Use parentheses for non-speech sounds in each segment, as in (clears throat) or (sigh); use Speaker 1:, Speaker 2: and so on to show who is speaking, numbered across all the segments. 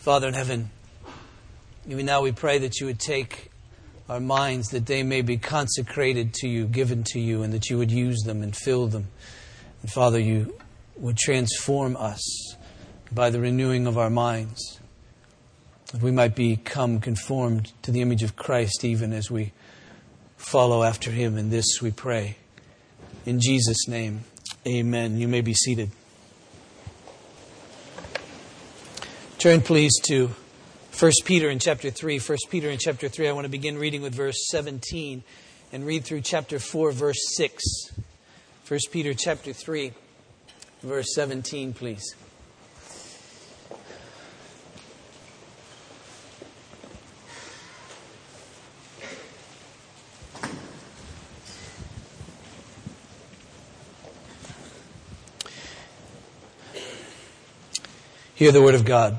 Speaker 1: Father in heaven, even now we pray that you would take our minds, that they may be consecrated to you, given to you, and that you would use them and fill them. And Father, you would transform us by the renewing of our minds, that we might become conformed to the image of Christ even as we follow after him. And this we pray. In Jesus' name, amen. You may be seated. Turn, please, to 1 Peter in chapter 3. 1 Peter in chapter 3, I want to begin reading with verse 17 and read through chapter 4, verse 6. 1 Peter chapter 3, verse 17, please. Hear the word of God.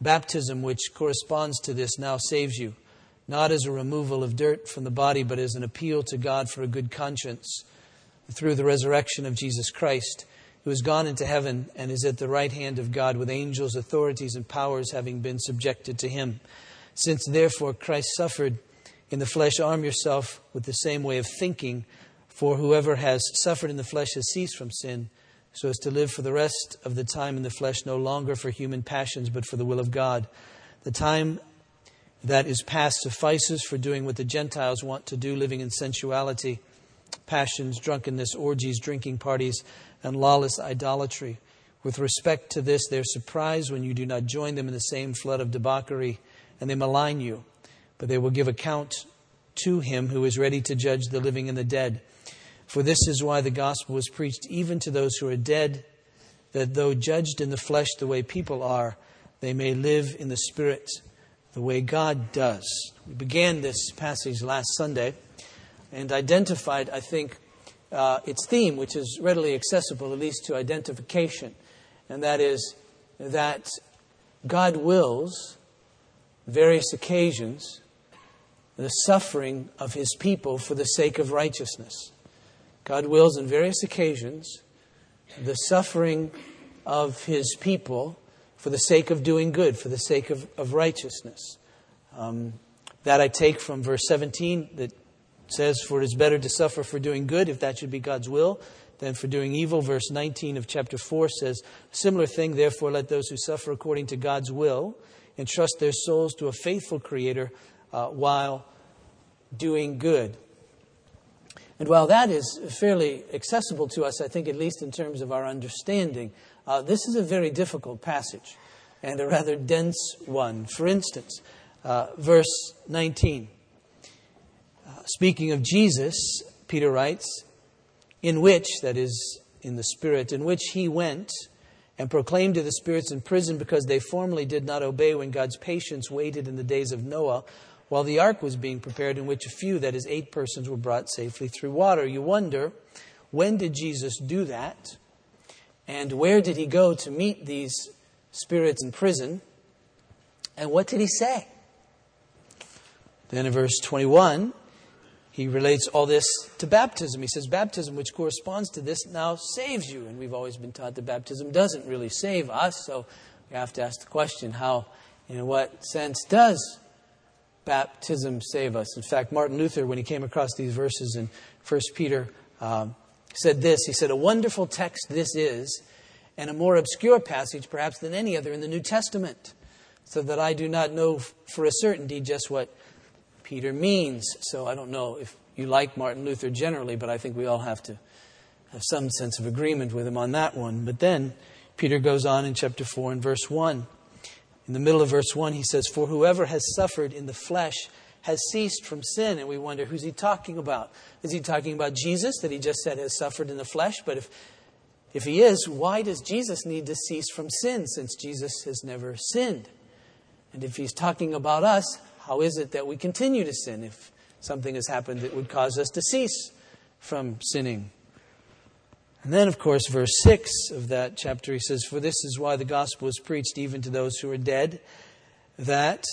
Speaker 1: Baptism, which corresponds to this, now saves you, not as a removal of dirt from the body, but as an appeal to God for a good conscience through the resurrection of Jesus Christ, who has gone into heaven and is at the right hand of God with angels, authorities, and powers having been subjected to him. Since therefore Christ suffered in the flesh, arm yourself with the same way of thinking, for whoever has suffered in the flesh has ceased from sin so as to live for the rest of the time in the flesh no longer for human passions, but for the will of God. The time that is past suffices for doing what the Gentiles want to do, living in sensuality, passions, drunkenness, orgies, drinking parties, and lawless idolatry. With respect to this, they're surprised when you do not join them in the same flood of debauchery, and they malign you. But they will give account to him who is ready to judge the living and the dead. For this is why the gospel was preached even to those who are dead, that though judged in the flesh the way people are, they may live in the spirit the way God does. We began this passage last Sunday and identified, I think, uh, its theme, which is readily accessible, at least to identification, and that is that God wills various occasions the suffering of his people for the sake of righteousness. God wills on various occasions the suffering of his people for the sake of doing good, for the sake of, of righteousness. Um, that I take from verse 17 that says, For it is better to suffer for doing good, if that should be God's will, than for doing evil. Verse 19 of chapter 4 says, Similar thing, therefore, let those who suffer according to God's will entrust their souls to a faithful Creator uh, while doing good. And while that is fairly accessible to us, I think, at least in terms of our understanding, uh, this is a very difficult passage and a rather dense one. For instance, uh, verse 19. Uh, speaking of Jesus, Peter writes, in which, that is, in the Spirit, in which he went and proclaimed to the spirits in prison because they formerly did not obey when God's patience waited in the days of Noah while the ark was being prepared, in which a few, that is, eight persons, were brought safely through water. You wonder, when did Jesus do that? And where did he go to meet these spirits in prison? And what did he say? Then in verse 21, he relates all this to baptism. He says, Baptism, which corresponds to this, now saves you. And we've always been taught that baptism doesn't really save us, so we have to ask the question how, in what sense does baptism save us. In fact, Martin Luther, when he came across these verses in 1 Peter, um, said this He said, A wonderful text this is, and a more obscure passage perhaps than any other in the New Testament, so that I do not know for a certainty just what Peter means. So I don't know if you like Martin Luther generally, but I think we all have to have some sense of agreement with him on that one. But then Peter goes on in chapter 4 and verse 1. In the middle of verse 1, he says, For whoever has suffered in the flesh has ceased from sin. And we wonder, who's he talking about? Is he talking about Jesus, that he just said has suffered in the flesh? But if if he is, why does Jesus need to cease from sin since Jesus has never sinned? And if he's talking about us, how is it that we continue to sin if something has happened that would cause us to cease from sinning? And then, of course, verse 6 of that chapter, he says, For this is why the gospel is preached even to those who are dead, that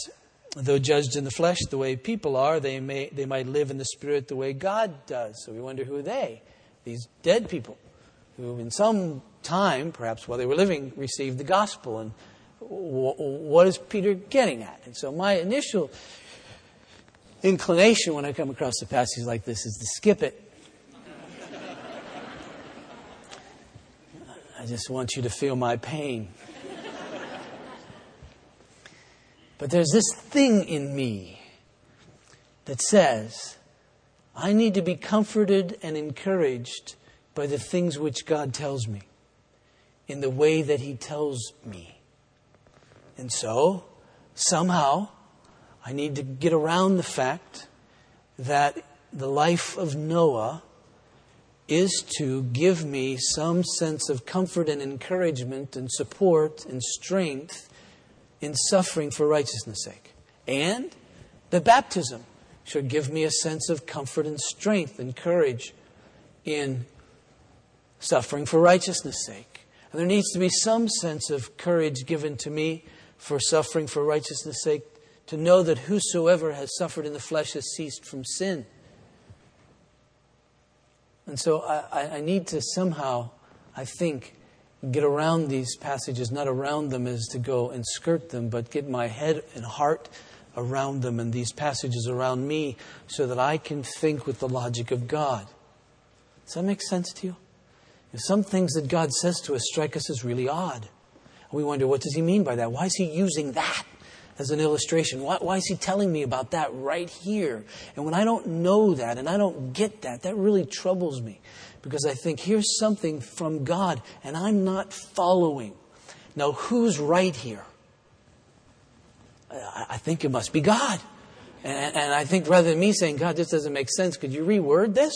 Speaker 1: though judged in the flesh the way people are, they, may, they might live in the spirit the way God does. So we wonder who are they? These dead people who, in some time, perhaps while they were living, received the gospel. And what is Peter getting at? And so my initial inclination when I come across a passage like this is to skip it. I just want you to feel my pain. But there's this thing in me that says, I need to be comforted and encouraged by the things which God tells me in the way that He tells me. And so, somehow, I need to get around the fact that the life of Noah is to give me some sense of comfort and encouragement and support and strength in suffering for righteousness' sake. And the baptism should give me a sense of comfort and strength and courage in suffering for righteousness' sake. And there needs to be some sense of courage given to me for suffering for righteousness' sake to know that whosoever has suffered in the flesh has ceased from sin. And so I, I need to somehow, I think, get around these passages, not around them as to go and skirt them, but get my head and heart around them and these passages around me so that I can think with the logic of God. Does that make sense to you? Some things that God says to us strike us as really odd. We wonder, what does he mean by that? Why is he using that as an illustration? Why, why, is he telling me about that right here? And when I don't know that and I don't get that, that really troubles me because I think here's something from God and I'm not following. Now, who's right here? I, I think it must be God. And, and I think rather than me saying, God, this doesn't make sense, could you reword this?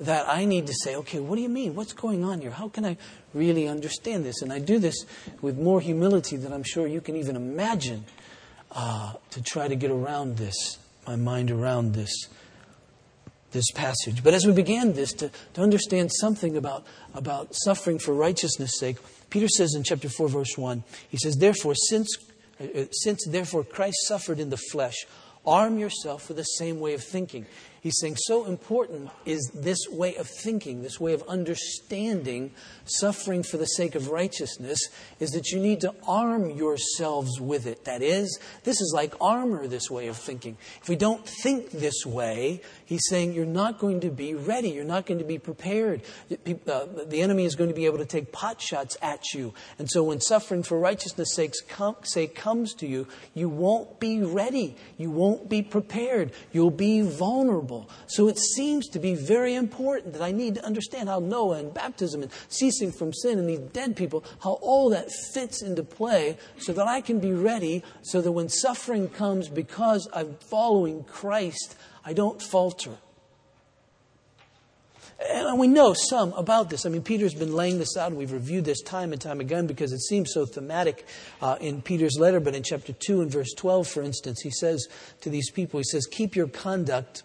Speaker 1: That I need to say, okay, what do you mean? What's going on here? How can I really understand this? And I do this with more humility than I'm sure you can even imagine uh, to try to get around this, my mind around this this passage. But as we began this, to, to understand something about, about suffering for righteousness' sake, Peter says in chapter 4, verse 1, he says, Therefore, since, uh, since therefore Christ suffered in the flesh, arm yourself with the same way of thinking. He's saying so important is this way of thinking, this way of understanding suffering for the sake of righteousness, is that you need to arm yourselves with it. That is, this is like armor, this way of thinking. If we don't think this way, he's saying you're not going to be ready, you're not going to be prepared. Uh, the enemy is going to be able to take pot shots at you. And so when suffering for righteousness' sake comes to you, you won't be ready, you won't be prepared, you'll be vulnerable. So it seems to be very important that I need to understand how Noah and baptism and ceasing from sin and these dead people, how all that fits into play so that I can be ready so that when suffering comes because I'm following Christ, I don't falter. And we know some about this. I mean, Peter's been laying this out, and we've reviewed this time and time again because it seems so thematic uh, in Peter's letter. But in chapter 2 and verse 12, for instance, he says to these people, he says, Keep your conduct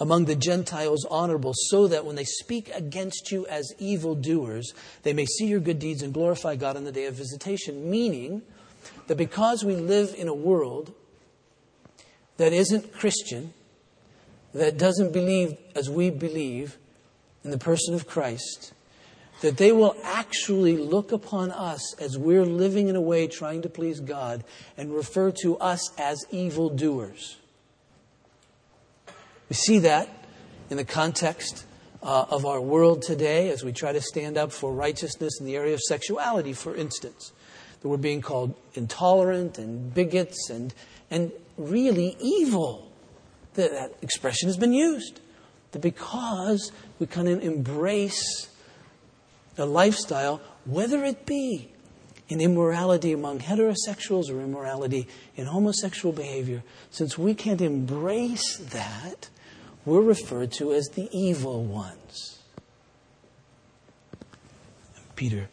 Speaker 1: among the Gentiles honorable, so that when they speak against you as evildoers, they may see your good deeds and glorify God on the day of visitation. Meaning that because we live in a world that isn't Christian, that doesn't believe as we believe in the person of Christ, that they will actually look upon us as we're living in a way trying to please God and refer to us as evildoers. We see that in the context uh, of our world today as we try to stand up for righteousness in the area of sexuality, for instance. That we're being called intolerant and bigots and, and really evil. That, that expression has been used. That because we kind of embrace a lifestyle, whether it be in immorality among heterosexuals or immorality in homosexual behavior, since we can't embrace that, we're referred to as the evil ones. Peter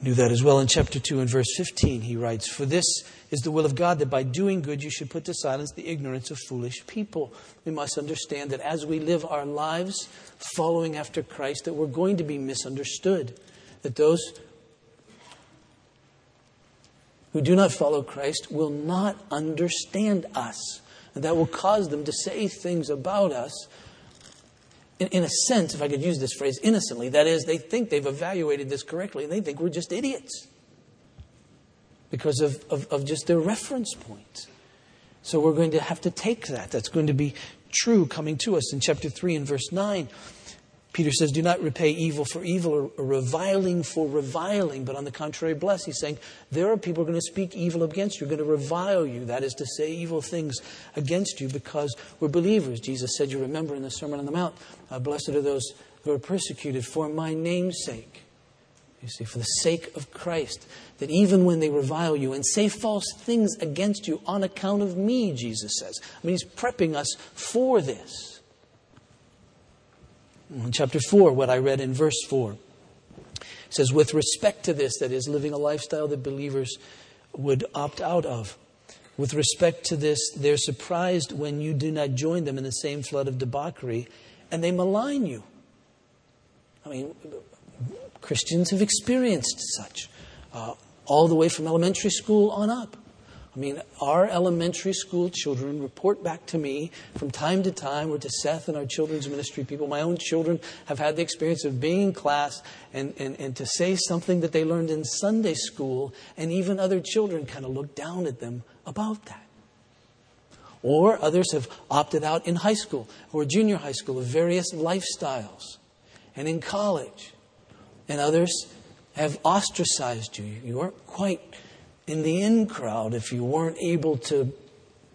Speaker 1: knew that as well. In chapter 2 and verse 15, he writes, For this is the will of God, that by doing good you should put to silence the ignorance of foolish people. We must understand that as we live our lives following after Christ, that we're going to be misunderstood. That those who do not follow Christ will not understand us. That will cause them to say things about us in, in, a sense, if I could use this phrase innocently, that is, they think they've evaluated this correctly and they think we're just idiots because of, of, of just their reference point. So we're going to have to take that. That's going to be true coming to us in chapter 3 and verse 9. Peter says, Do not repay evil for evil or, reviling for reviling, but on the contrary, bless. He's saying, There are people going to speak evil against you, going to revile you. That is to say, evil things against you because we're believers. Jesus said, You remember in the Sermon on the Mount, uh, Blessed are those who are persecuted for my name's sake. You see, for the sake of Christ, that even when they revile you and say false things against you on account of me, Jesus says. I mean, he's prepping us for this. In chapter 4, what I read in verse 4 says, with respect to this, that is, living a lifestyle that believers would opt out of. With respect to this, they're surprised when you do not join them in the same flood of debauchery, and they malign you. I mean, Christians have experienced such, uh, all the way from elementary school on up. I mean, our elementary school children report back to me from time to time, or to Seth and our children's ministry people. My own children have had the experience of being in class and, and, and to say something that they learned in Sunday school, and even other children kind of look down at them about that. Or others have opted out in high school or junior high school of various lifestyles, and in college. And others have ostracized you. You aren't quite in the in crowd if you weren't able to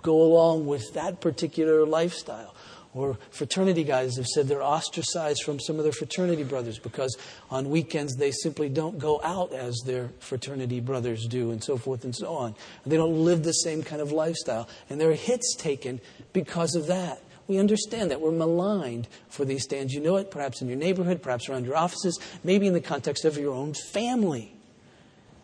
Speaker 1: go along with that particular lifestyle. Or fraternity guys have said they're ostracized from some of their fraternity brothers because on weekends they simply don't go out as their fraternity brothers do, and so forth and so on. They don't live the same kind of lifestyle. And there are hits taken because of that. We understand that. We're maligned for these stands. You know it, perhaps in your neighborhood, perhaps around your offices, maybe in the context of your own family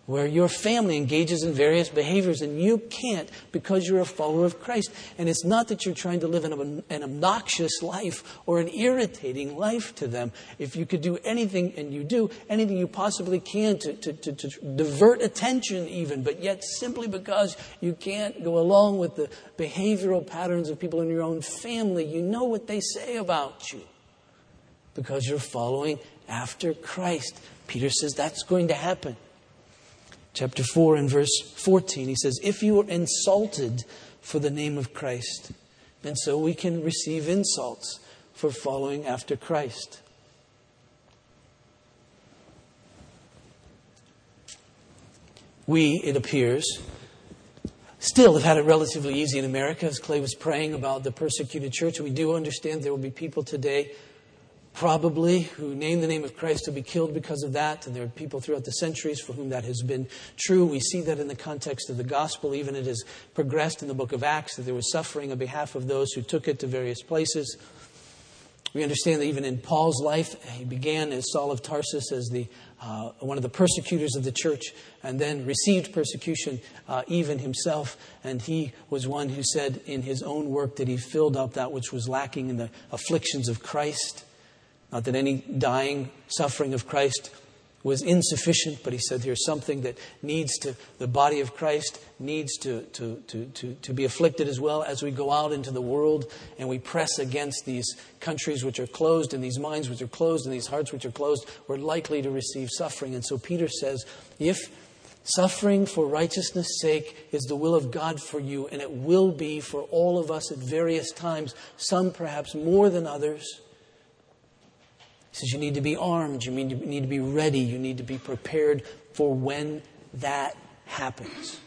Speaker 1: where your family engages in various behaviors and you can't because you're a follower of Christ. And it's not that you're trying to live an, an obnoxious life or an irritating life to them. If you could do anything, and you do, anything you possibly can to, to, to, to divert attention, even, but yet simply because you can't go along with the behavioral patterns of people in your own family, you know what they say about you because you're following after Christ. Peter says that's going to happen chapter 4 and verse 14. He says, If you are insulted for the name of Christ, and so we can receive insults for following after Christ. We, it appears, still have had it relatively easy in America. As Clay was praying about the persecuted church, we do understand there will be people today probably who name the name of Christ to be killed because of that. And there are people throughout the centuries for whom that has been true. We see that in the context of the gospel. Even it has progressed in the book of Acts that there was suffering on behalf of those who took it to various places. We understand that even in Paul's life, he began as Saul of Tarsus as the, uh, one of the persecutors of the church and then received persecution uh, even himself. And he was one who said in his own work that he filled up that which was lacking in the afflictions of Christ. Not that any dying, suffering of Christ was insufficient, but he said here's something that needs to, the body of Christ needs to, to, to, to, to be afflicted as well as we go out into the world and we press against these countries which are closed and these minds which are closed and these hearts which are closed. We're likely to receive suffering. And so Peter says, if suffering for righteousness' sake is the will of God for you, and it will be for all of us at various times, some perhaps more than others he says you need to be armed, you need to, need to be ready, you need to be prepared for when that happens.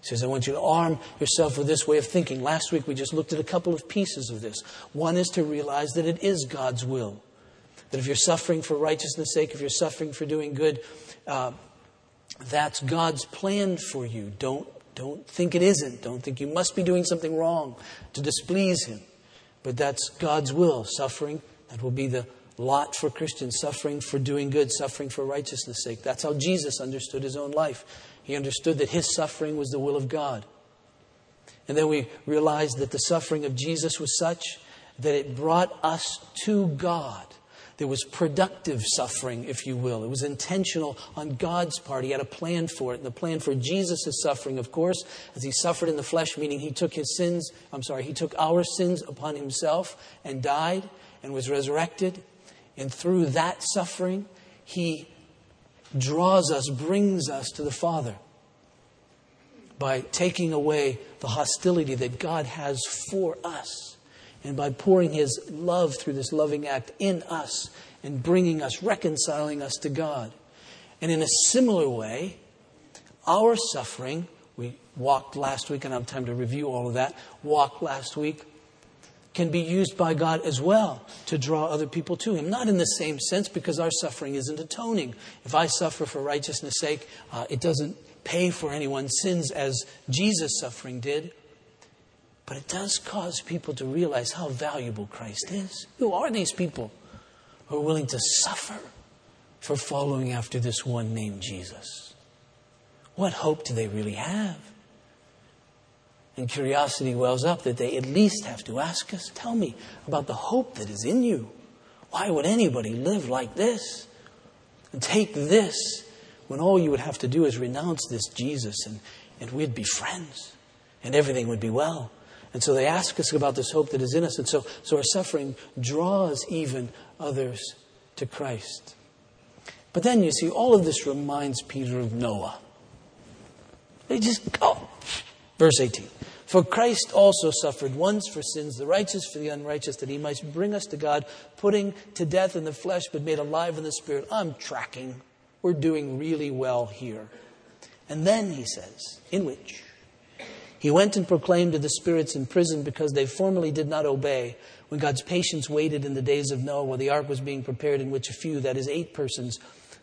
Speaker 1: He says, I want you to arm yourself with this way of thinking. Last week we just looked at a couple of pieces of this. One is to realize that it is God's will. That if you're suffering for righteousness' sake, if you're suffering for doing good, uh, that's God's plan for you. Don't, don't think it isn't. Don't think you must be doing something wrong to displease Him. But that's God's will. Suffering, that will be the Lot for Christians, suffering for doing good, suffering for righteousness' sake. That's how Jesus understood his own life. He understood that his suffering was the will of God. And then we realized that the suffering of Jesus was such that it brought us to God. There was productive suffering, if you will. It was intentional on God's part. He had a plan for it. And the plan for Jesus' suffering, of course, as he suffered in the flesh, meaning he took his sins, I'm sorry, he took our sins upon himself and died and was resurrected. And through that suffering, he draws us, brings us to the Father by taking away the hostility that God has for us and by pouring His love through this loving act in us and bringing us, reconciling us to God. And in a similar way, our suffering, we walked last week, and I have time to review all of that, walked last week, can be used by God as well to draw other people to Him. Not in the same sense, because our suffering isn't atoning. If I suffer for righteousness' sake, uh, it doesn't pay for anyone's sins as Jesus' suffering did. But it does cause people to realize how valuable Christ is. Who are these people who are willing to suffer for following after this one named Jesus? What hope do they really have? And curiosity wells up that they at least have to ask us, Tell me about the hope that is in you. Why would anybody live like this? And take this when all you would have to do is renounce this Jesus and, and we'd be friends and everything would be well. And so they ask us about this hope that is in us. And so, so our suffering draws even others to Christ. But then you see, all of this reminds Peter of Noah. They just go. Oh, verse 18. For Christ also suffered once for sins, the righteous for the unrighteous, that he might bring us to God, putting to death in the flesh, but made alive in the spirit. I'm tracking. We're doing really well here. And then he says, in which he went and proclaimed to the spirits in prison because they formerly did not obey, when God's patience waited in the days of Noah while the ark was being prepared, in which a few, that is, eight persons,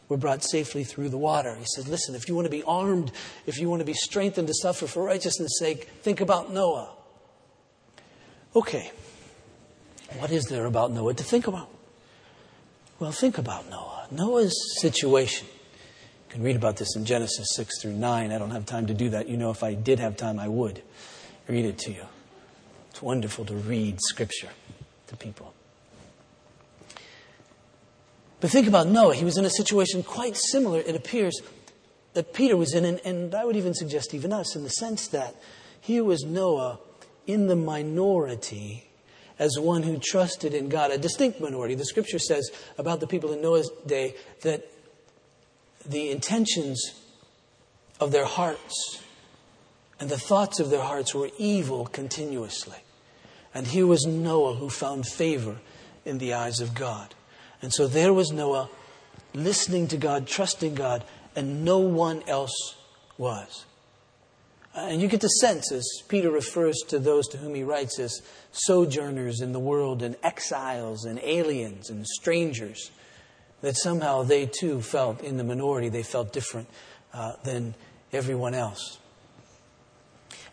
Speaker 1: were brought safely through the water. He said, Listen, if you want to be armed, if you want to be strengthened to suffer for righteousness' sake, think about Noah. Okay, what is there about Noah to think about? Well, think about Noah. Noah's situation. You can read about this in Genesis 6 through 9. I don't have time to do that. You know, if I did have time, I would read it to you. It's wonderful to read Scripture to people. But think about Noah. He was in a situation quite similar, it appears, that Peter was in, and, and I would even suggest even us, in the sense that here was Noah in the minority as one who trusted in God, a distinct minority. The scripture says about the people in Noah's day that the intentions of their hearts and the thoughts of their hearts were evil continuously. And here was Noah who found favor in the eyes of God. And so there was Noah listening to God, trusting God, and no one else was. And you get the sense, as Peter refers to those to whom he writes, as sojourners in the world and exiles and aliens and strangers that somehow they too felt in the minority, they felt different uh, than everyone else.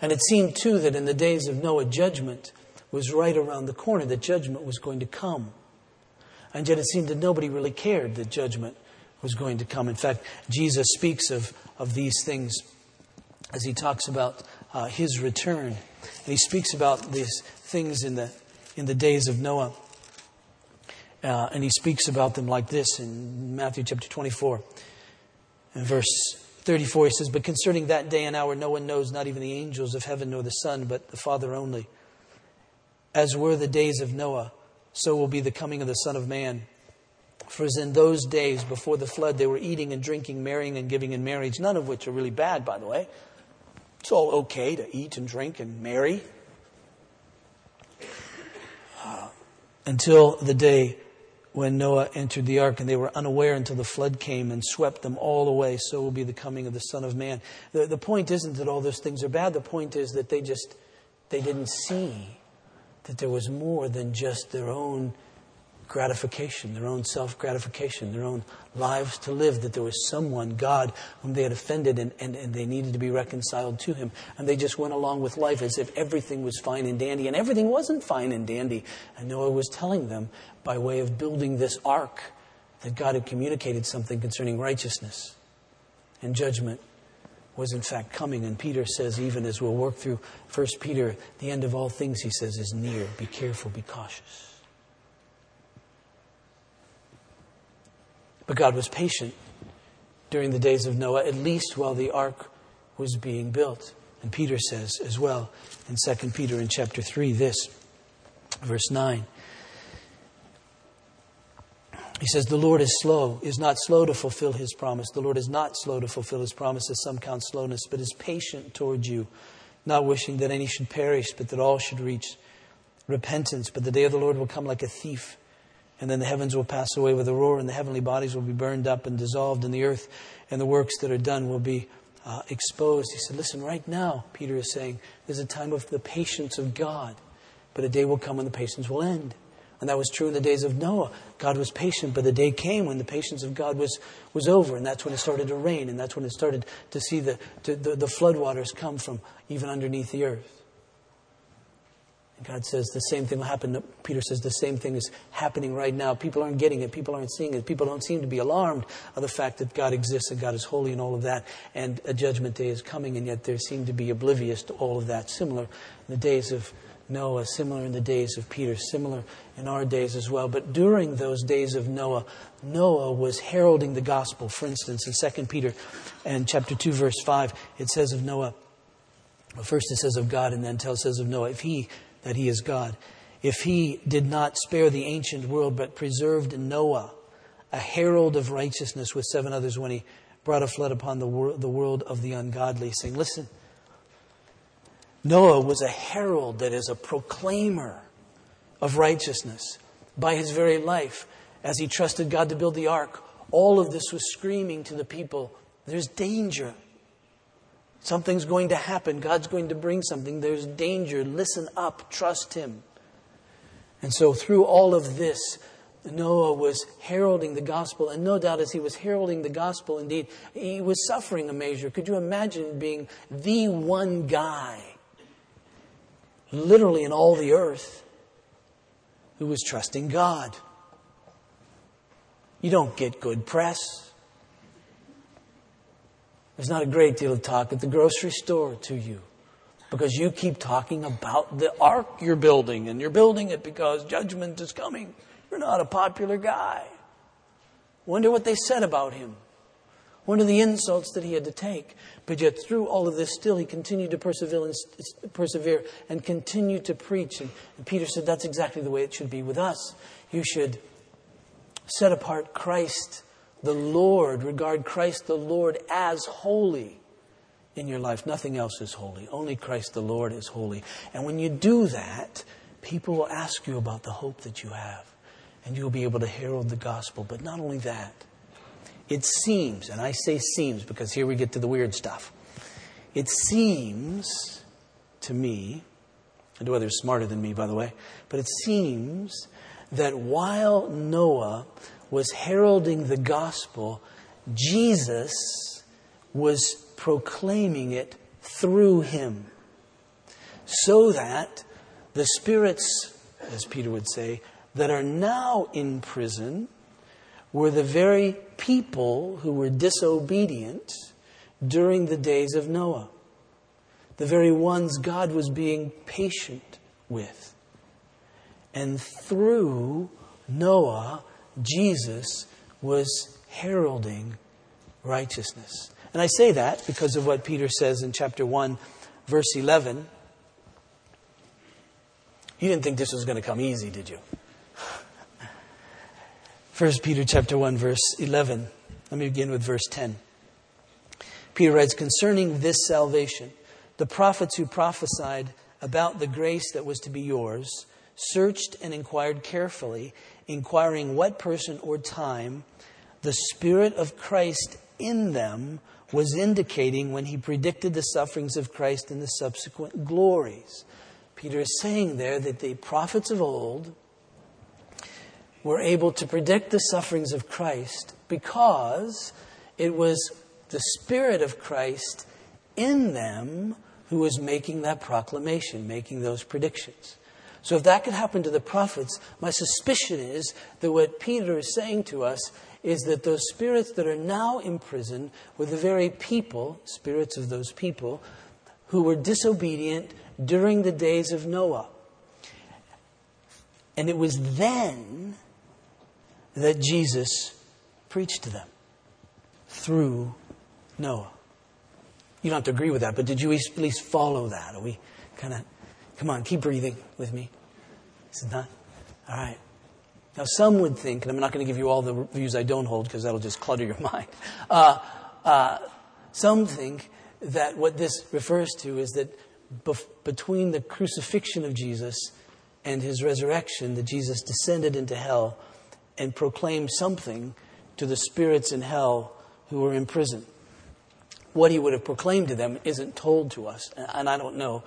Speaker 1: And it seemed too that in the days of Noah, judgment was right around the corner, that judgment was going to come. And yet it seemed that nobody really cared that judgment was going to come. In fact, Jesus speaks of, of these things as he talks about uh, his return. And he speaks about these things in the, in the days of Noah. Uh, and he speaks about them like this in Matthew chapter 24. In verse 34, he says, But concerning that day and hour, no one knows, not even the angels of heaven nor the Son, but the Father only. As were the days of Noah, so will be the coming of the Son of Man. For as in those days before the flood, they were eating and drinking, marrying and giving in marriage, none of which are really bad, by the way. It's all okay to eat and drink and marry. Uh, until the day when Noah entered the ark and they were unaware until the flood came and swept them all away. So will be the coming of the Son of Man. The, the point isn't that all those things are bad. The point is that they just, they didn't see that there was more than just their own gratification, their own self gratification, their own lives to live, that there was someone, God, whom they had offended and, and, and, they needed to be reconciled to Him. And they just went along with life as if everything was fine and dandy. And everything wasn't fine and dandy. And Noah was telling them, by way of building this ark, that God had communicated something concerning righteousness and judgment was in fact coming. And Peter says, even as we'll work through 1 Peter, the end of all things, he says, is near. Be careful, be cautious. But God was patient during the days of Noah, at least while the ark was being built. And Peter says as well in 2 Peter in chapter 3 this, verse 9. He says, The Lord is slow, is not slow to fulfill his promise. The Lord is not slow to fulfill his promise, as some count slowness, but is patient toward you, not wishing that any should perish, but that all should reach repentance. But the day of the Lord will come like a thief and then the heavens will pass away with a roar, and the heavenly bodies will be burned up and dissolved in the earth, and the works that are done will be uh, exposed. He said, Listen, right now, Peter is saying, there's a time of the patience of God, but a day will come when the patience will end. And that was true in the days of Noah. God was patient, but the day came when the patience of God was, was over, and that's when it started to rain, and that's when it started to see the, to, the, the floodwaters come from even underneath the earth. And God says the same thing will happen. Peter says the same thing is happening right now. People aren't getting it. People aren't seeing it. People don't seem to be alarmed of the fact that God exists and God is holy and all of that. And a judgment day is coming, and yet they seem to be oblivious to all of that. Similar in the days of Noah, similar in the days of Peter, similar in our days as well. But during those days of Noah, Noah was heralding the gospel. For instance, in 2 Peter and chapter 2, verse 5, it says of Noah, well, first it says of God, and then it says of Noah, if he that he is God. If he did not spare the ancient world, but preserved Noah, a herald of righteousness with seven others, when he brought a flood upon the, wor- the world of the ungodly, saying, Listen, Noah was a herald, that is, a proclaimer of righteousness by his very life. As he trusted God to build the ark, all of this was screaming to the people there's danger. Something's going to happen. God's going to bring something. There's danger. Listen up. Trust Him. And so, through all of this, Noah was heralding the gospel. And no doubt, as he was heralding the gospel, indeed, he was suffering a measure. Could you imagine being the one guy, literally in all the earth, who was trusting God? You don't get good press. There's not a great deal of talk at the grocery store to you because you keep talking about the ark you're building and you're building it because judgment is coming. You're not a popular guy. Wonder what they said about him. Wonder the insults that he had to take. But yet, through all of this, still he continued to persevere and, persevere and continue to preach. And, and Peter said that's exactly the way it should be with us. You should set apart Christ the Lord, regard Christ the Lord as holy in your life. Nothing else is holy. Only Christ the Lord is holy. And when you do that, people will ask you about the hope that you have. And you'll be able to herald the gospel. But not only that, it seems, and I say seems because here we get to the weird stuff. It seems to me, and to others smarter than me, by the way, but it seems that while Noah was heralding the gospel, Jesus was proclaiming it through him. So that the spirits, as Peter would say, that are now in prison were the very people who were disobedient during the days of Noah. The very ones God was being patient with. And through Noah, Jesus was heralding righteousness. And I say that because of what Peter says in chapter 1, verse 11. You didn't think this was going to come easy, did you? 1 Peter chapter 1 verse 11. Let me begin with verse 10. Peter writes concerning this salvation, the prophets who prophesied about the grace that was to be yours searched and inquired carefully inquiring what person or time the Spirit of Christ in them was indicating when he predicted the sufferings of Christ and the subsequent glories. Peter is saying there that the prophets of old were able to predict the sufferings of Christ because it was the Spirit of Christ in them who was making that proclamation, making those predictions. So if that could happen to the prophets, my suspicion is that what Peter is saying to us is that those spirits that are now imprisoned were the very people, spirits of those people, who were disobedient during the days of Noah. And it was then that Jesus preached to them through Noah. You don't have to agree with that, but did you at least follow that? Are we kind of, come on, keep breathing with me. Is not, all right. Now, some would think, and I'm not going to give you all the views I don't hold because that'll just clutter your (laughs) mind. Uh, uh, some think that what this refers to is that bef- between the crucifixion of Jesus and his resurrection, that Jesus descended into hell and proclaim something to the spirits in hell who were in prison. What he would have proclaimed to them isn't told to us, and I don't know.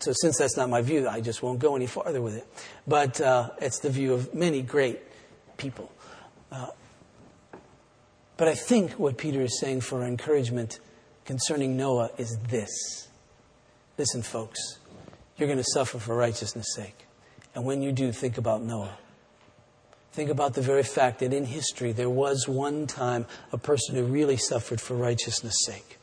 Speaker 1: So, since that's not my view, I just won't go any farther with it. But uh, it's the view of many great people. Uh, but I think what Peter is saying for encouragement concerning Noah is this. Listen, folks, you're going to suffer for righteousness' sake. And when you do, think about Noah. Think about the very fact that in history there was one time a person who really suffered for righteousness' sake.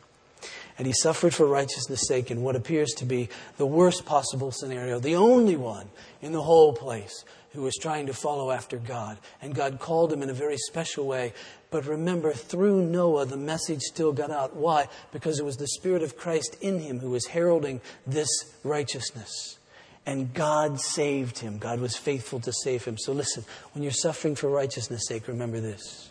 Speaker 1: And he suffered for righteousness' sake in what appears to be the worst possible scenario, the only one in the whole place who was trying to follow after God. And God called him in a very special way. But remember, through Noah, the message still got out. Why? Because it was the Spirit of Christ in him who was heralding this righteousness. And God saved him. God was faithful to save him. So listen, when you're suffering for righteousness' sake, remember this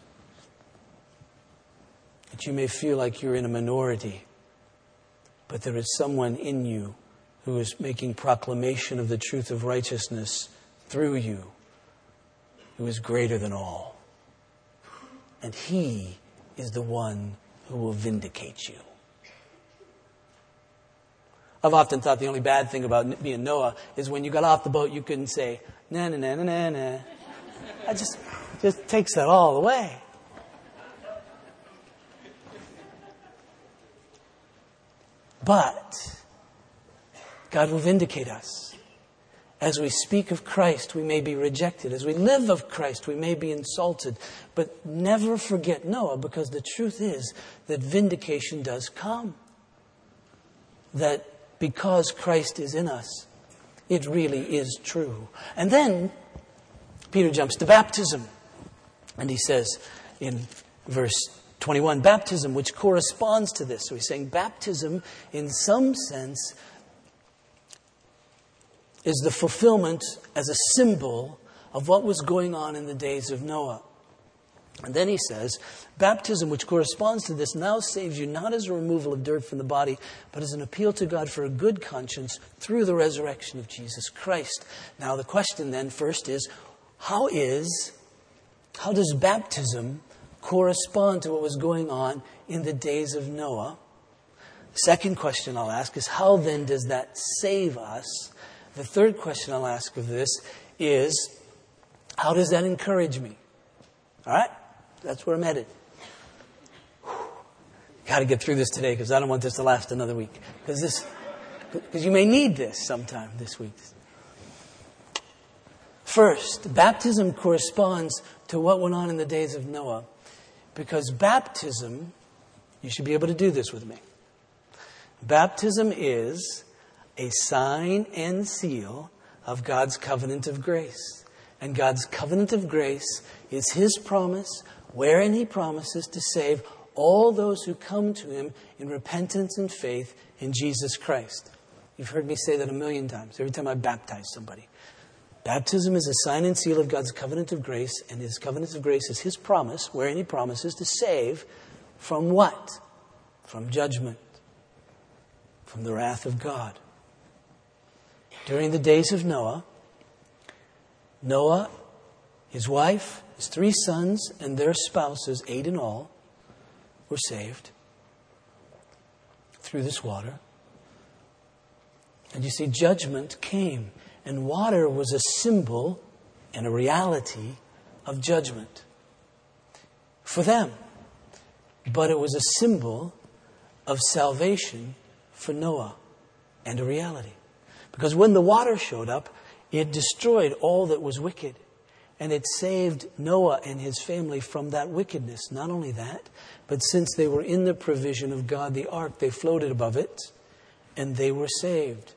Speaker 1: that you may feel like you're in a minority but there is someone in you who is making proclamation of the truth of righteousness through you who is greater than all. And he is the one who will vindicate you. I've often thought the only bad thing about being Noah is when you got off the boat, you couldn't say, na na na na na na. That just, just takes that all away. But God will vindicate us. As we speak of Christ, we may be rejected. As we live of Christ, we may be insulted. But never forget Noah, because the truth is that vindication does come. That because Christ is in us, it really is true. And then Peter jumps to baptism. And he says in verse 21, baptism, which corresponds to this. So he's saying baptism, in some sense, is the fulfillment as a symbol of what was going on in the days of Noah. And then he says, baptism, which corresponds to this, now saves you not as a removal of dirt from the body, but as an appeal to God for a good conscience through the resurrection of Jesus Christ. Now, the question then first is, how is, how does baptism correspond to what was going on in the days of Noah. Second question I'll ask is how then does that save us? The third question I'll ask of this is how does that encourage me? All right? That's where I'm headed. Got to get through this today because I don't want this to last another week. Because this, because you may need this sometime this week. First, baptism corresponds to what went on in the days of Noah. Because baptism, you should be able to do this with me. Baptism is a sign and seal of God's covenant of grace. And God's covenant of grace is His promise, wherein He promises to save all those who come to Him in repentance and faith in Jesus Christ. You've heard me say that a million times every time I baptize somebody. Baptism is a sign and seal of God's covenant of grace, and His covenant of grace is His promise, wherein He promises to save from what? From judgment, from the wrath of God. During the days of Noah, Noah, his wife, his three sons, and their spouses, eight in all, were saved through this water. And you see, judgment came And water was a symbol and a reality of judgment for them. But it was a symbol of salvation for Noah and a reality. Because when the water showed up, it destroyed all that was wicked. And it saved Noah and his family from that wickedness. Not only that, but since they were in the provision of God, the ark, they floated above it and they were saved.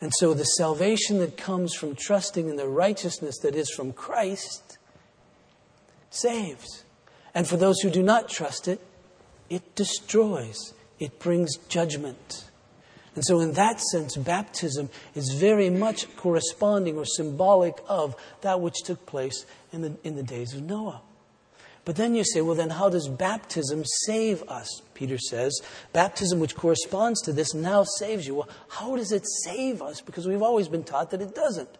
Speaker 1: And so the salvation that comes from trusting in the righteousness that is from Christ saves. And for those who do not trust it, it destroys, it brings judgment. And so, in that sense, baptism is very much corresponding or symbolic of that which took place in the, in the days of Noah. But then you say, well, then how does baptism save us? Peter says, baptism, which corresponds to this, now saves you. Well, how does it save us? Because we've always been taught that it doesn't.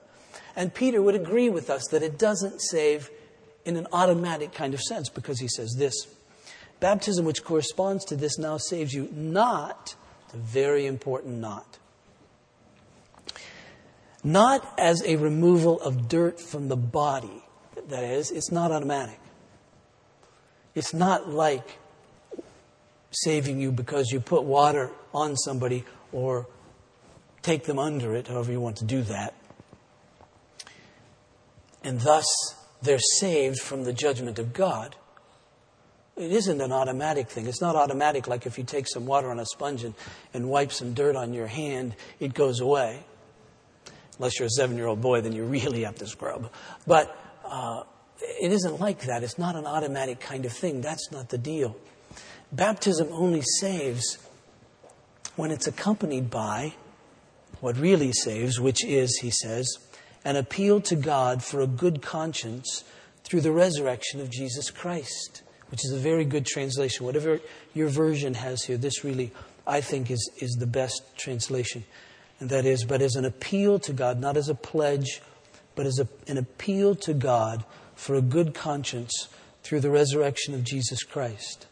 Speaker 1: And Peter would agree with us that it doesn't save in an automatic kind of sense because he says this Baptism, which corresponds to this, now saves you not it's a very important not. Not as a removal of dirt from the body. That is, it's not automatic. It's not like saving you because you put water on somebody or take them under it, however you want to do that. And thus, they're saved from the judgment of God. It isn't an automatic thing. It's not automatic like if you take some water on a sponge and, and wipe some dirt on your hand, it goes away. Unless you're a seven year old boy, then you really have to scrub. But uh, it isn't like that. It's not an automatic kind of thing. That's not the deal. Baptism only saves when it's accompanied by what really saves, which is, he says, an appeal to God for a good conscience through the resurrection of Jesus Christ which is a very good translation. Whatever your version has here, this really, I think, is, is the best translation. And that is, but as an appeal to God, not as a pledge, but as a, an appeal to God for a good conscience through the resurrection of Jesus Christ.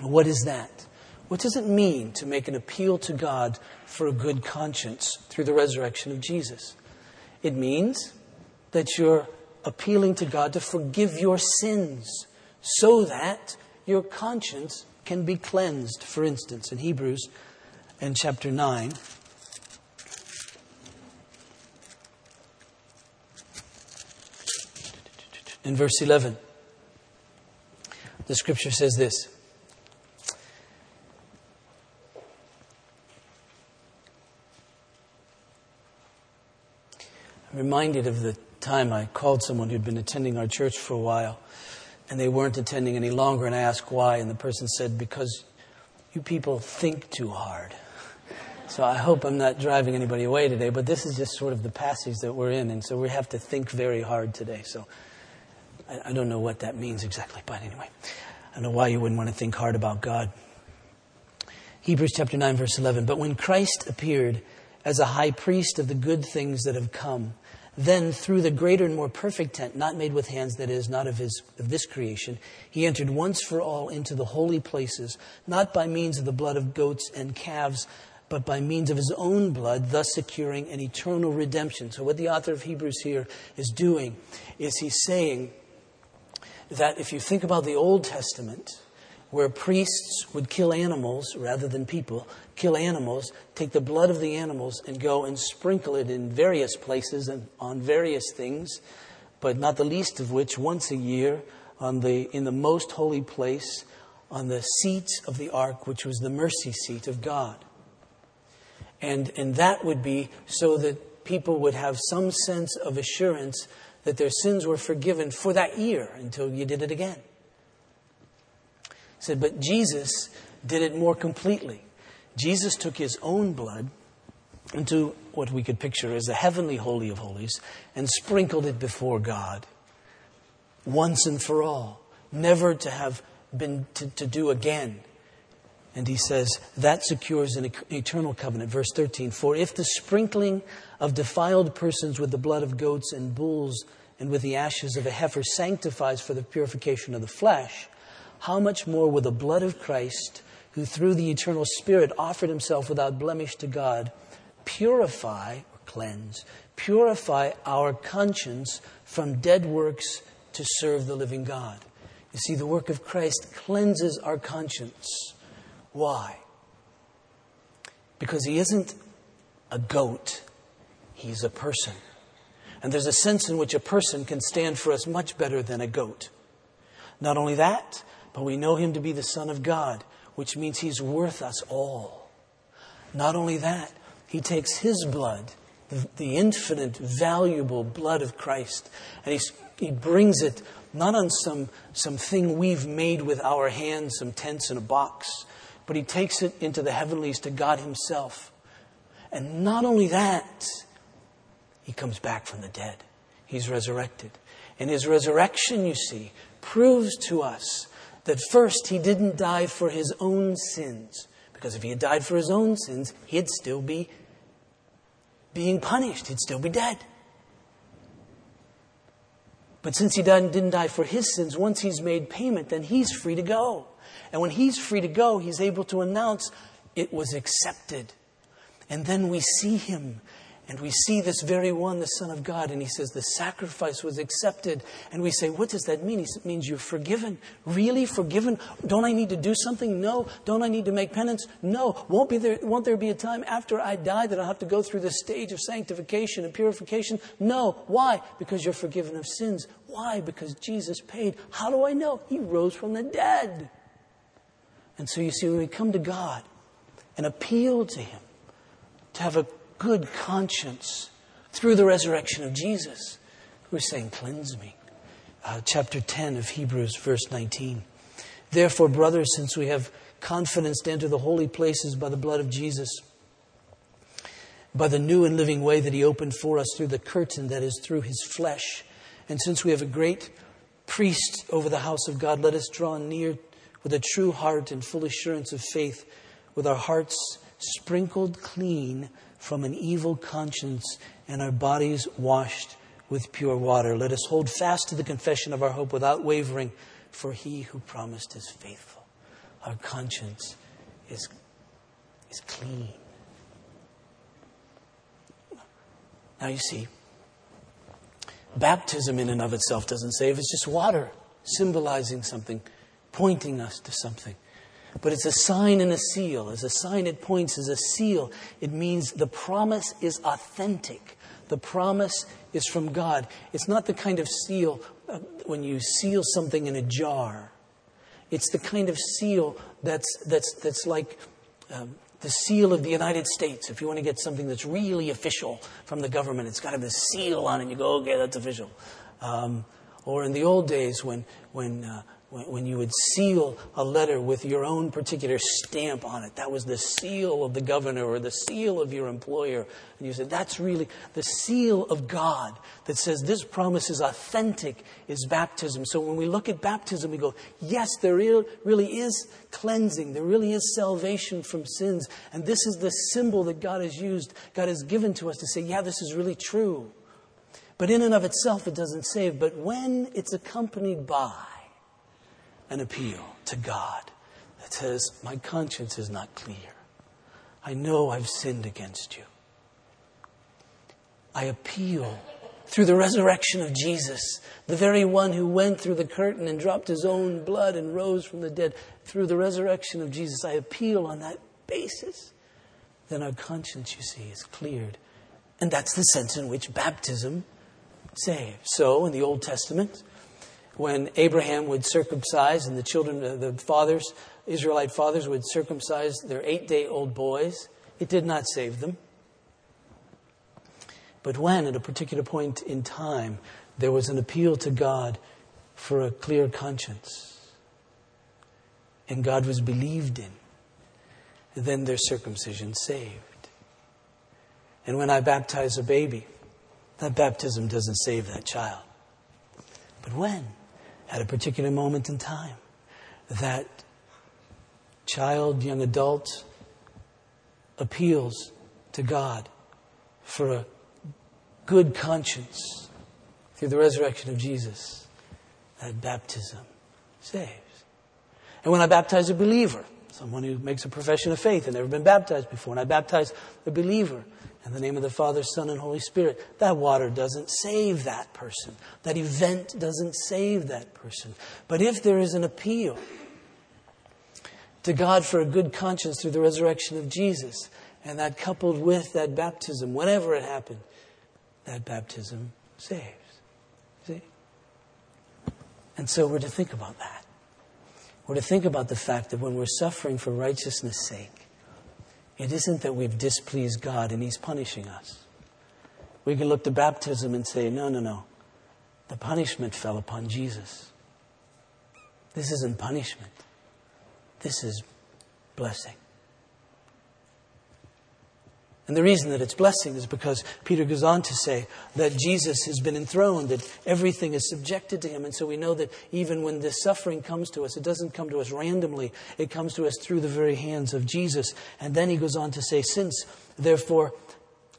Speaker 1: What is that? What does it mean to make an appeal to God for a good conscience through the resurrection of Jesus? It means that you're appealing to God to forgive your sins so that your conscience can be cleansed. For instance, in Hebrews in chapter 9, in verse 11, the scripture says this. I'm reminded of the time I called someone who'd been attending our church for a while and they weren't attending any longer. And I asked why, and the person said, Because you people think too hard. So I hope I'm not driving anybody away today, but this is just sort of the passage that we're in, and so we have to think very hard today. So I, I don't know what that means exactly, but anyway, I know why you wouldn't want to think hard about God. Hebrews chapter 9, verse 11. But when Christ appeared as a high priest of the good things that have come, then, through the greater and more perfect tent, not made with hands, that is, not of, his, of this creation, he entered once for all into the holy places, not by means of the blood of goats and calves, but by means of his own blood, thus securing an eternal redemption. So, what the author of Hebrews here is doing is he's saying that if you think about the Old Testament, where priests would kill animals rather than people, kill animals, take the blood of the animals and go and sprinkle it in various places and on various things, but not the least of which once a year on the, in the most holy place on the seat of the ark, which was the mercy seat of God. And, and that would be so that people would have some sense of assurance that their sins were forgiven for that year until you did it again said, but Jesus did it more completely. Jesus took his own blood into what we could picture as the heavenly holy of holies and sprinkled it before God once and for all, never to have been to, to do again. And he says that secures an eternal covenant. Verse 13 For if the sprinkling of defiled persons with the blood of goats and bulls and with the ashes of a heifer sanctifies for the purification of the flesh, how much more will the blood of Christ, who through the eternal Spirit offered himself without blemish to God, purify or cleanse. Purify our conscience from dead works to serve the living God. You see, the work of Christ cleanses our conscience. Why? Because he isn't a goat, he's a person. And there's a sense in which a person can stand for us much better than a goat. Not only that, but we know him to be the Son of God, which means he's worth us all. Not only that, he takes his blood, the, the infinite, valuable blood of Christ, and he brings it not on some, some thing we've made with our hands, some tents in a box, but he takes it into the heavenlies to God himself. And not only that, he comes back from the dead. He's resurrected. And his resurrection, you see, proves to us that first he didn't die for his own sins. Because if he had died for his own sins, he'd still be being punished. He'd still be dead. But since he didn't die for his sins, once he's made payment, then he's free to go. And when he's free to go, he's able to announce it was accepted. And then we see him and we see this very one, the Son of God, and he says, The sacrifice was accepted. And we say, What does that mean? It means you're forgiven. Really forgiven? Don't I need to do something? No. Don't I need to make penance? No. Won't, be there, won't there be a time after I die that I'll have to go through this stage of sanctification and purification? No. Why? Because you're forgiven of sins. Why? Because Jesus paid. How do I know? He rose from the dead. And so you see, when we come to God and appeal to Him, to have a good conscience through the resurrection of Jesus. We're saying, Cleanse me. Uh, chapter 10 of Hebrews, verse 19. Therefore, brothers, since we have confidence to enter the holy places by the blood of Jesus, by the new and living way that He opened for us through the curtain that is through His flesh, and since we have a great priest over the house of God, let us draw near with a true heart and full assurance of faith, with our hearts sprinkled clean from an evil conscience and our bodies washed with pure water. Let us hold fast to the confession of our hope without wavering, for he who promised is faithful. Our conscience is, is clean. Now you see, baptism in and of itself doesn't save, it's just water symbolizing something, pointing us to something. But it's a sign and a seal. As a sign, it points. As a seal, it means the promise is authentic. The promise is from God. It's not the kind of seal uh, when you seal something in a jar. It's the kind of seal that's, that's, that's like um, the seal of the United States. If you want to get something that's really official from the government, it's got to have a seal on it. And you go, okay, that's official. Um, or in the old days when, when uh, when you would seal a letter with your own particular stamp on it. That was the seal of the governor or the seal of your employer. And you said, that's really the seal of God that says this promise is authentic, is baptism. So when we look at baptism, we go, yes, there really is cleansing. There really is salvation from sins. And this is the symbol that God has used, God has given to us to say, yeah, this is really true. But in and of itself, it doesn't save. But when it's accompanied by an appeal to God that says, My conscience is not clear. I know I've sinned against you. I appeal through the resurrection of Jesus, the very one who went through the curtain and dropped his own blood and rose from the dead. Through the resurrection of Jesus, I appeal on that basis. Then our conscience, you see, is cleared. And that's the sense in which baptism saves. So, in the Old Testament, when Abraham would circumcise and the children, uh, the fathers, Israelite fathers would circumcise their eight day old boys, it did not save them. But when, at a particular point in time, there was an appeal to God for a clear conscience, and God was believed in, then their circumcision saved. And when I baptize a baby, that baptism doesn't save that child. But when? At a particular moment in time. That child, young adult appeals to God for a good conscience through the resurrection of Jesus. That baptism saves. And when I baptize a believer, someone who makes a profession of faith and never been baptized before, and I baptize a believer, In the name of the Father, Son, and Holy Spirit. That water doesn't save that person. That event doesn't save that person. But if there is an appeal to God for a good conscience through the resurrection of Jesus, and that coupled with that baptism, whenever it happened, that baptism saves. See? And so we're to think about that. We're to think about the fact that when we're suffering for righteousness' sake, it isn't that we've displeased God and He's punishing us. We can look to baptism and say, no, no, no. The punishment fell upon Jesus. This isn't punishment, this is blessing. And the reason that it's blessing is because Peter goes on to say that Jesus has been enthroned, that everything is subjected to him. And so we know that even when this suffering comes to us, it doesn't come to us randomly, it comes to us through the very hands of Jesus. And then he goes on to say, Since, therefore,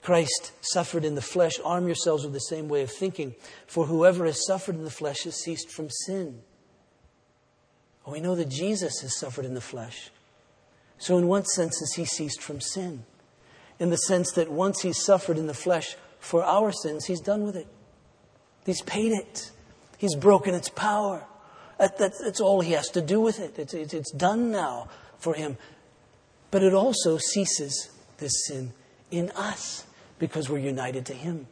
Speaker 1: Christ suffered in the flesh, arm yourselves with the same way of thinking. For whoever has suffered in the flesh has ceased from sin. We know that Jesus has suffered in the flesh. So, in one sense has he ceased from sin? In the sense that once he suffered in the flesh for our sins, he's done with it. He's paid it. He's broken its power. That, that, that's all he has to do with it. It's, it's, it's done now for him. But it also ceases this sin in us because we're united to him.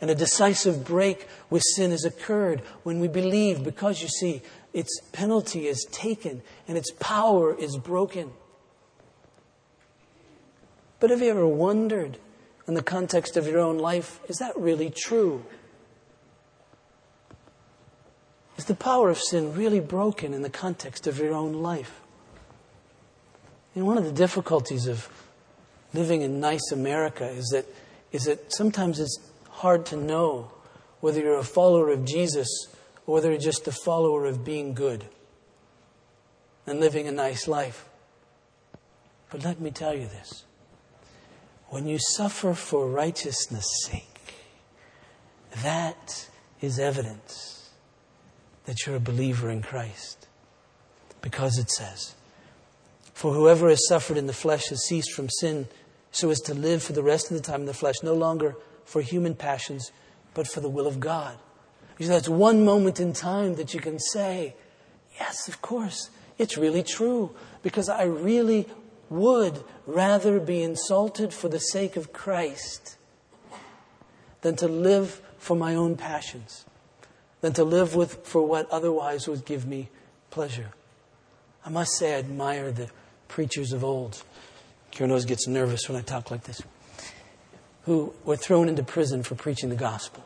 Speaker 1: And a decisive break with sin has occurred when we believe because you see, its penalty is taken and its power is broken. But have you ever wondered, in the context of your own life, is that really true? Is the power of sin really broken in the context of your own life? And one of the difficulties of living in nice America is that, is that sometimes it's hard to know whether you're a follower of Jesus or whether you're just a follower of being good and living a nice life. But let me tell you this when you suffer for righteousness' sake, that is evidence that you're a believer in Christ. Because it says, For whoever has suffered in the flesh has ceased from sin so as to live for the rest of the time in the flesh, no longer for human passions, but for the will of God. That's one moment in time that you can say, Yes, of course, it's really true, because I really would rather be insulted for the sake of Christ than to live for my own passions, than to live with, for what otherwise would give me pleasure. I must say, I admire the preachers of old. Kieran gets nervous when I talk like this, who were thrown into prison for preaching the gospel.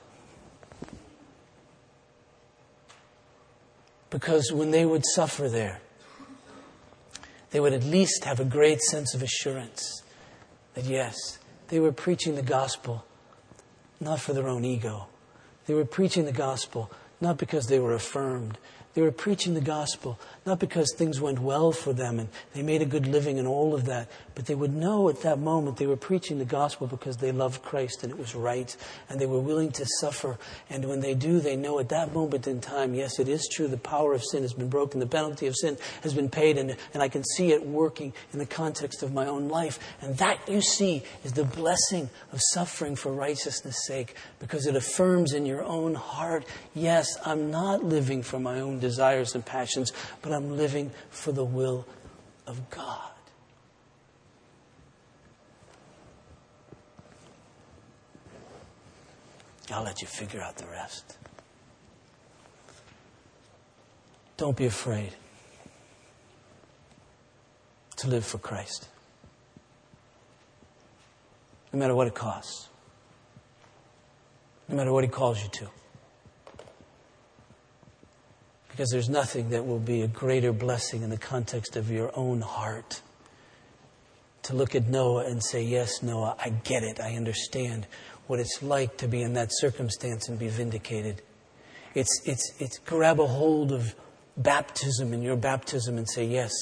Speaker 1: Because when they would suffer there, they would at least have a great sense of assurance that yes, they were preaching the gospel not for their own ego. They were preaching the gospel not because they were affirmed, they were preaching the gospel, not because things went well for them and they made a good living and all of that, but they would know at that moment they were preaching the gospel because they loved Christ and it was right and they were willing to suffer. And when they do, they know at that moment in time, yes, it is true, the power of sin has been broken, the penalty of sin has been paid, and, and I can see it working in the context of my own life. And that, you see, is the blessing of suffering for righteousness' sake because it affirms in your own heart, yes, I'm not living for my own desires and passions, but I'm living for the will of God. I'll let you figure out the rest. Don't be afraid to live for Christ, no matter what it costs, no matter what He calls you to. Because there's nothing that will be a greater blessing in the context of your own heart. To look at Noah and say, Yes, Noah, I get it. I understand what it's like to be in that circumstance and be vindicated. It's, it's, it's grab a hold of baptism and your baptism and say, Yes,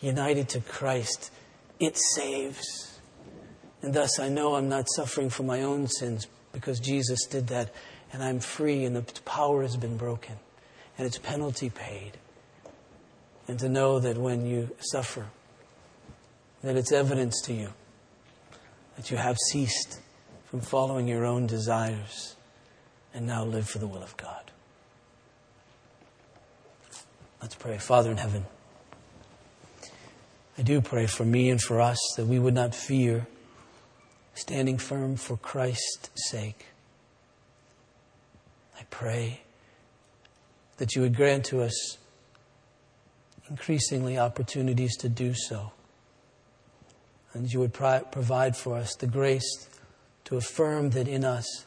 Speaker 1: united to Christ, it saves. And thus I know I'm not suffering for my own sins because Jesus did that and I'm free and the power has been broken and its penalty paid. And to know that when you suffer, that it's evidence to you that you have ceased from following your own desires and now live for the will of God. Let's pray. Father in heaven, I do pray for me and for us that we would not fear standing firm for Christ's sake. I pray that you would grant to us increasingly opportunities to do so. And you would provide for us the grace to affirm that in us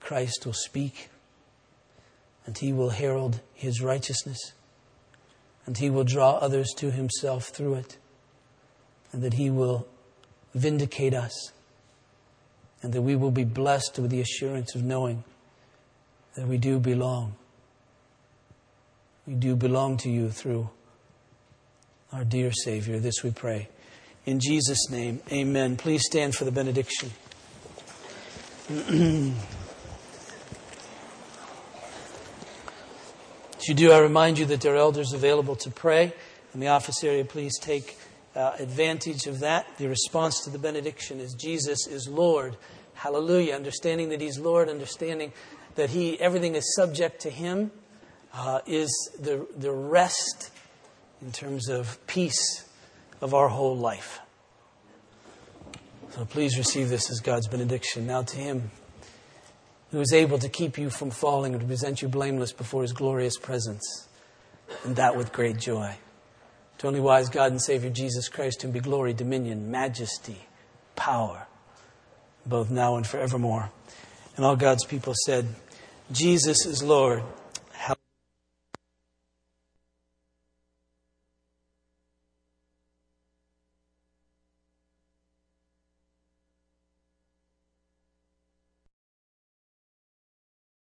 Speaker 1: Christ will speak and he will herald his righteousness and he will draw others to himself through it and that he will vindicate us and that we will be blessed with the assurance of knowing that we do belong we do belong to you through our dear Savior. This we pray. In Jesus' name, amen. Please stand for the benediction. (clears throat) As you do, I remind you that there are elders available to pray. In the office area, please take uh, advantage of that. The response to the benediction is Jesus is Lord. Hallelujah. Understanding that He's Lord, understanding that He everything is subject to Him uh, is the, the rest in terms of peace of our whole life. So please receive this as God's benediction. Now to Him who is able to keep you from falling and to present you blameless before His glorious presence, and that with great joy. To only wise God and Savior Jesus Christ, whom be glory, dominion, majesty, power, both now and forevermore. And all God's people said, Jesus is Lord.